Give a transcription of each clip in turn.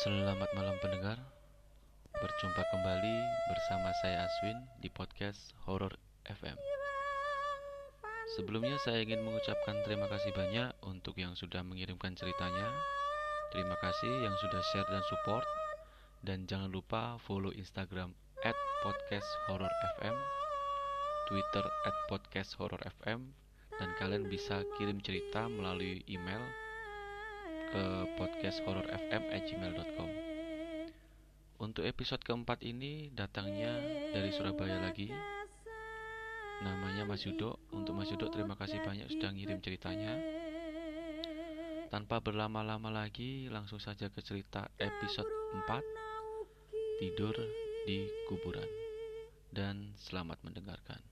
Selamat malam pendengar. Berjumpa kembali bersama saya Aswin di podcast Horror FM Sebelumnya saya ingin mengucapkan terima kasih banyak untuk yang sudah mengirimkan ceritanya. Terima kasih yang sudah share dan support. Dan jangan lupa follow Instagram at podcast horror FM Twitter at podcast horror FM Dan kalian bisa kirim cerita melalui email ke podcasthorrorfm@gmail.com. Untuk episode keempat ini datangnya dari Surabaya lagi. Namanya Mas Yudo. Untuk Mas Yudo terima kasih banyak sudah ngirim ceritanya. Tanpa berlama-lama lagi, langsung saja ke cerita episode 4 Tidur di Kuburan. Dan selamat mendengarkan.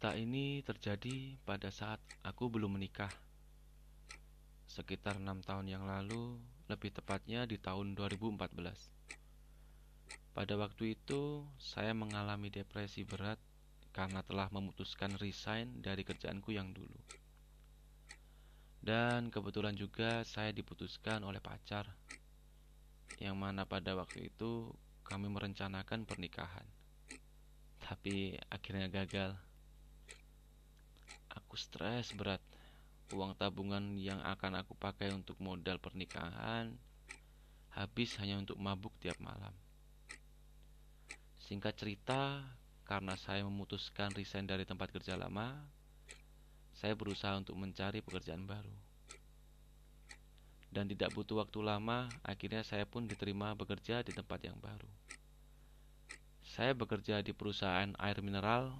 Cerita ini terjadi pada saat aku belum menikah. Sekitar enam tahun yang lalu, lebih tepatnya di tahun 2014. Pada waktu itu, saya mengalami depresi berat karena telah memutuskan resign dari kerjaanku yang dulu. Dan kebetulan juga saya diputuskan oleh pacar, yang mana pada waktu itu kami merencanakan pernikahan. Tapi akhirnya gagal. Aku stres berat. Uang tabungan yang akan aku pakai untuk modal pernikahan habis hanya untuk mabuk tiap malam. Singkat cerita, karena saya memutuskan resign dari tempat kerja lama, saya berusaha untuk mencari pekerjaan baru. Dan tidak butuh waktu lama, akhirnya saya pun diterima bekerja di tempat yang baru. Saya bekerja di perusahaan air mineral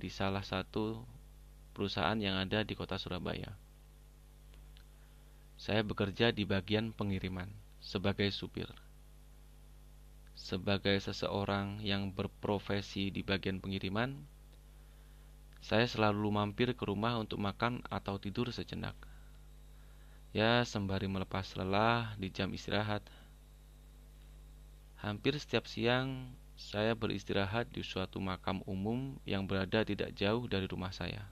di salah satu perusahaan yang ada di kota Surabaya. Saya bekerja di bagian pengiriman sebagai supir. Sebagai seseorang yang berprofesi di bagian pengiriman, saya selalu mampir ke rumah untuk makan atau tidur sejenak. Ya, sembari melepas lelah di jam istirahat. Hampir setiap siang, saya beristirahat di suatu makam umum yang berada tidak jauh dari rumah saya.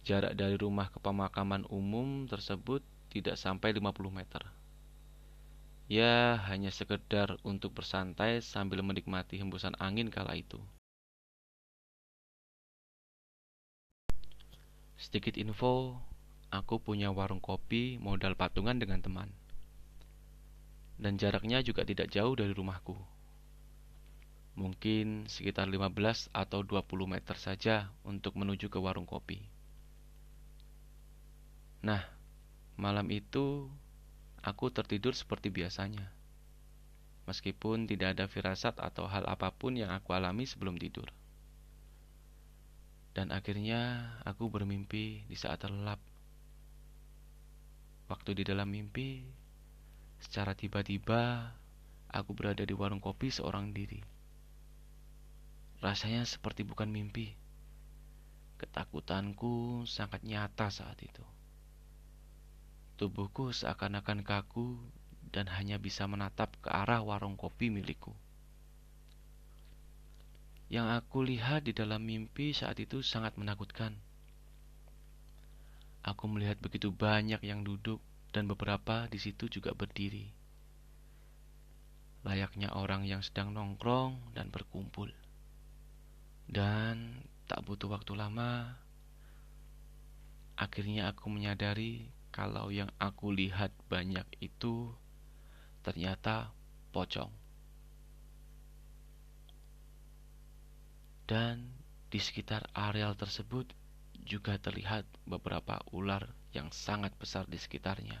Jarak dari rumah ke pemakaman umum tersebut tidak sampai 50 meter. Ya, hanya sekedar untuk bersantai sambil menikmati hembusan angin kala itu. Sedikit info, aku punya warung kopi modal patungan dengan teman. Dan jaraknya juga tidak jauh dari rumahku. Mungkin sekitar 15 atau 20 meter saja untuk menuju ke warung kopi. Nah, malam itu aku tertidur seperti biasanya. Meskipun tidak ada firasat atau hal apa pun yang aku alami sebelum tidur. Dan akhirnya aku bermimpi di saat terlelap. Waktu di dalam mimpi, secara tiba-tiba aku berada di warung kopi seorang diri. Rasanya seperti bukan mimpi. Ketakutanku sangat nyata saat itu. Tubuhku seakan-akan kaku dan hanya bisa menatap ke arah warung kopi milikku. Yang aku lihat di dalam mimpi saat itu sangat menakutkan. Aku melihat begitu banyak yang duduk dan beberapa di situ juga berdiri. Layaknya orang yang sedang nongkrong dan berkumpul. Dan tak butuh waktu lama, akhirnya aku menyadari kalau yang aku lihat banyak itu ternyata pocong. Dan di sekitar areal tersebut juga terlihat beberapa ular yang sangat besar di sekitarnya.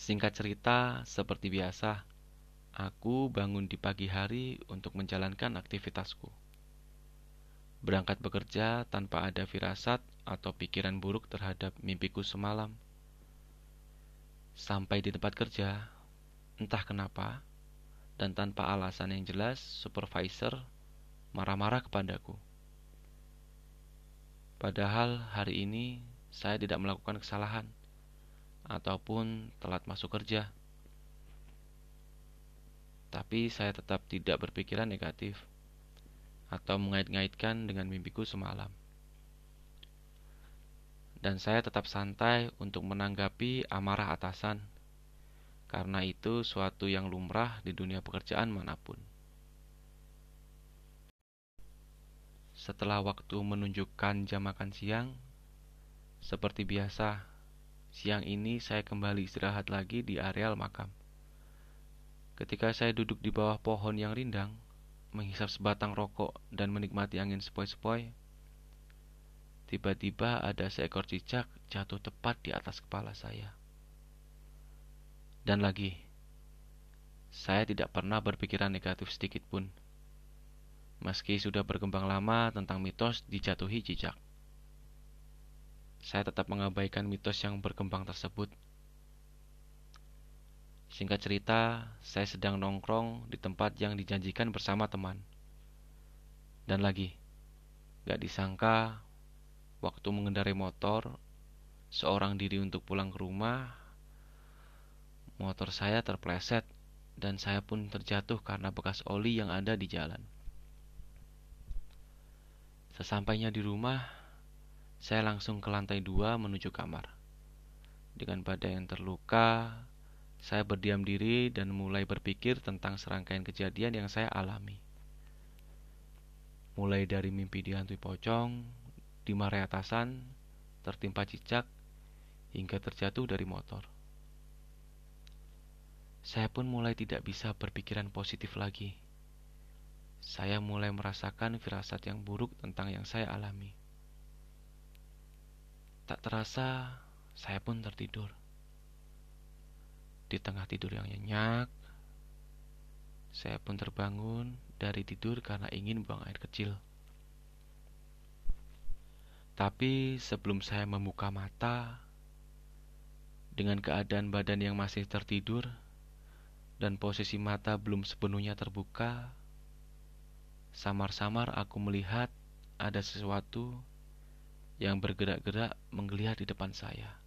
Singkat cerita, seperti biasa, aku bangun di pagi hari untuk menjalankan aktivitasku. Berangkat bekerja tanpa ada firasat atau pikiran buruk terhadap mimpiku semalam. Sampai di tempat kerja, entah kenapa, dan tanpa alasan yang jelas, supervisor marah-marah kepadaku. Padahal hari ini saya tidak melakukan kesalahan ataupun telat masuk kerja. Tapi saya tetap tidak berpikiran negatif atau mengait-ngaitkan dengan mimpiku semalam. Dan saya tetap santai untuk menanggapi amarah atasan, karena itu suatu yang lumrah di dunia pekerjaan mana pun. Setelah waktu menunjukkan jam makan siang, seperti biasa, siang ini saya kembali istirahat lagi di areal makam. Ketika saya duduk di bawah pohon yang rindang, menghisap sebatang rokok dan menikmati angin sepoi-sepoi, tiba-tiba ada seekor cicak jatuh tepat di atas kepala saya. Dan lagi, saya tidak pernah berpikiran negatif sedikit pun meski sudah berkembang lama tentang mitos dijatuhi cicak. Saya tetap mengabaikan mitos yang berkembang tersebut. Singkat cerita, saya sedang nongkrong di tempat yang dijanjikan bersama teman. Dan lagi, gak disangka waktu mengendarai motor, seorang diri untuk pulang ke rumah, motor saya terpleset dan saya pun terjatuh karena bekas oli yang ada di jalan. Sesampainya di rumah, saya langsung ke lantai dua menuju kamar. Dengan badan yang terluka, saya berdiam diri dan mulai berpikir tentang serangkaian kejadian yang saya alami. Mulai dari mimpi dihantui pocong, dimarahi atasan, tertimpa cicak, hingga terjatuh dari motor. Saya pun mulai tidak bisa berpikiran positif lagi saya mulai merasakan firasat yang buruk tentang yang saya alami. Tak terasa, saya pun tertidur. Di tengah tidur yang nyenyak, saya pun terbangun dari tidur karena ingin buang air kecil. Tapi sebelum saya membuka mata, dengan keadaan badan yang masih tertidur dan posisi mata belum sepenuhnya terbuka, Samar-samar aku melihat ada sesuatu yang bergerak-gerak menggeliat di depan saya.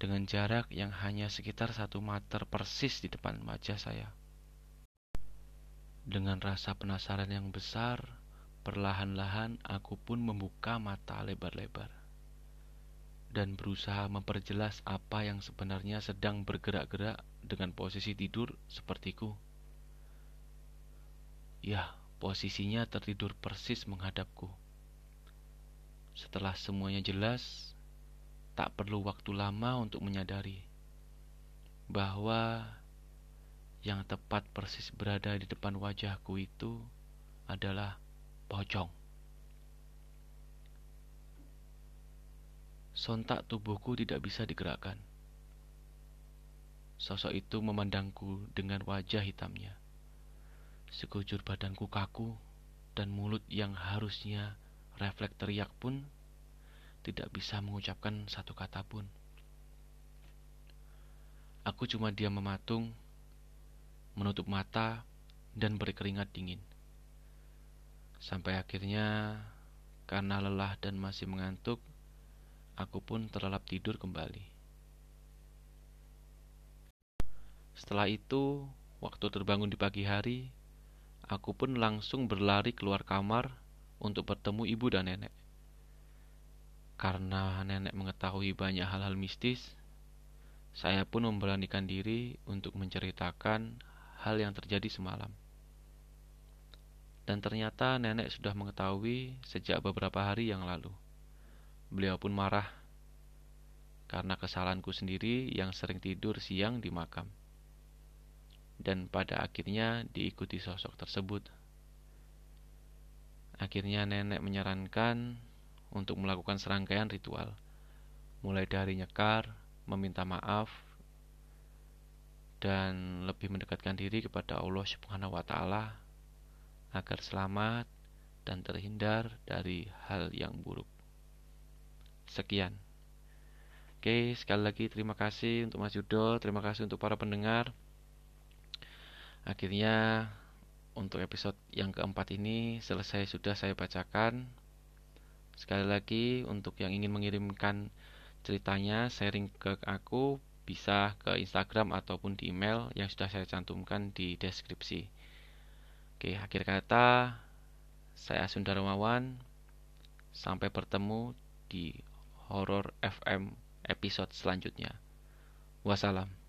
Dengan jarak yang hanya sekitar satu meter persis di depan wajah saya. Dengan rasa penasaran yang besar, perlahan-lahan aku pun membuka mata lebar-lebar dan berusaha memperjelas apa yang sebenarnya sedang bergerak-gerak dengan posisi tidur sepertiku. Ya, posisinya tertidur persis menghadapku. Setelah semuanya jelas, tak perlu waktu lama untuk menyadari bahwa yang tepat persis berada di depan wajahku itu adalah pocong. Sontak tubuhku tidak bisa digerakkan. Sosok itu memandangku dengan wajah hitamnya. Sekujur badanku kaku dan mulut yang harusnya refleks teriak pun tidak bisa mengucapkan satu kata pun. Aku cuma diam mematung, menutup mata, dan berkeringat dingin. Sampai akhirnya, karena lelah dan masih mengantuk, aku pun terlelap tidur kembali. Setelah itu, waktu terbangun di pagi hari, aku pun langsung berlari keluar kamar untuk bertemu ibu dan nenek. Karena nenek mengetahui banyak hal-hal mistis, saya pun memberanikan diri untuk menceritakan hal yang terjadi semalam. Dan ternyata nenek sudah mengetahui sejak beberapa hari yang lalu. Beliau pun marah karena kesalahanku sendiri yang sering tidur siang di makam dan pada akhirnya diikuti sosok tersebut. Akhirnya nenek menyarankan untuk melakukan serangkaian ritual, mulai dari nyekar, meminta maaf, dan lebih mendekatkan diri kepada Allah Subhanahu wa taala agar selamat dan terhindar dari hal yang buruk. Sekian. Oke, sekali lagi terima kasih untuk Mas Yudo, terima kasih untuk para pendengar. Akhirnya untuk episode yang keempat ini selesai sudah saya bacakan. Sekali lagi, untuk yang ingin mengirimkan ceritanya, sharing ke aku, bisa ke Instagram ataupun di email yang sudah saya cantumkan di deskripsi. Oke, akhir kata, saya Sundar Mawan. Sampai bertemu di Horror FM episode selanjutnya. Wassalam.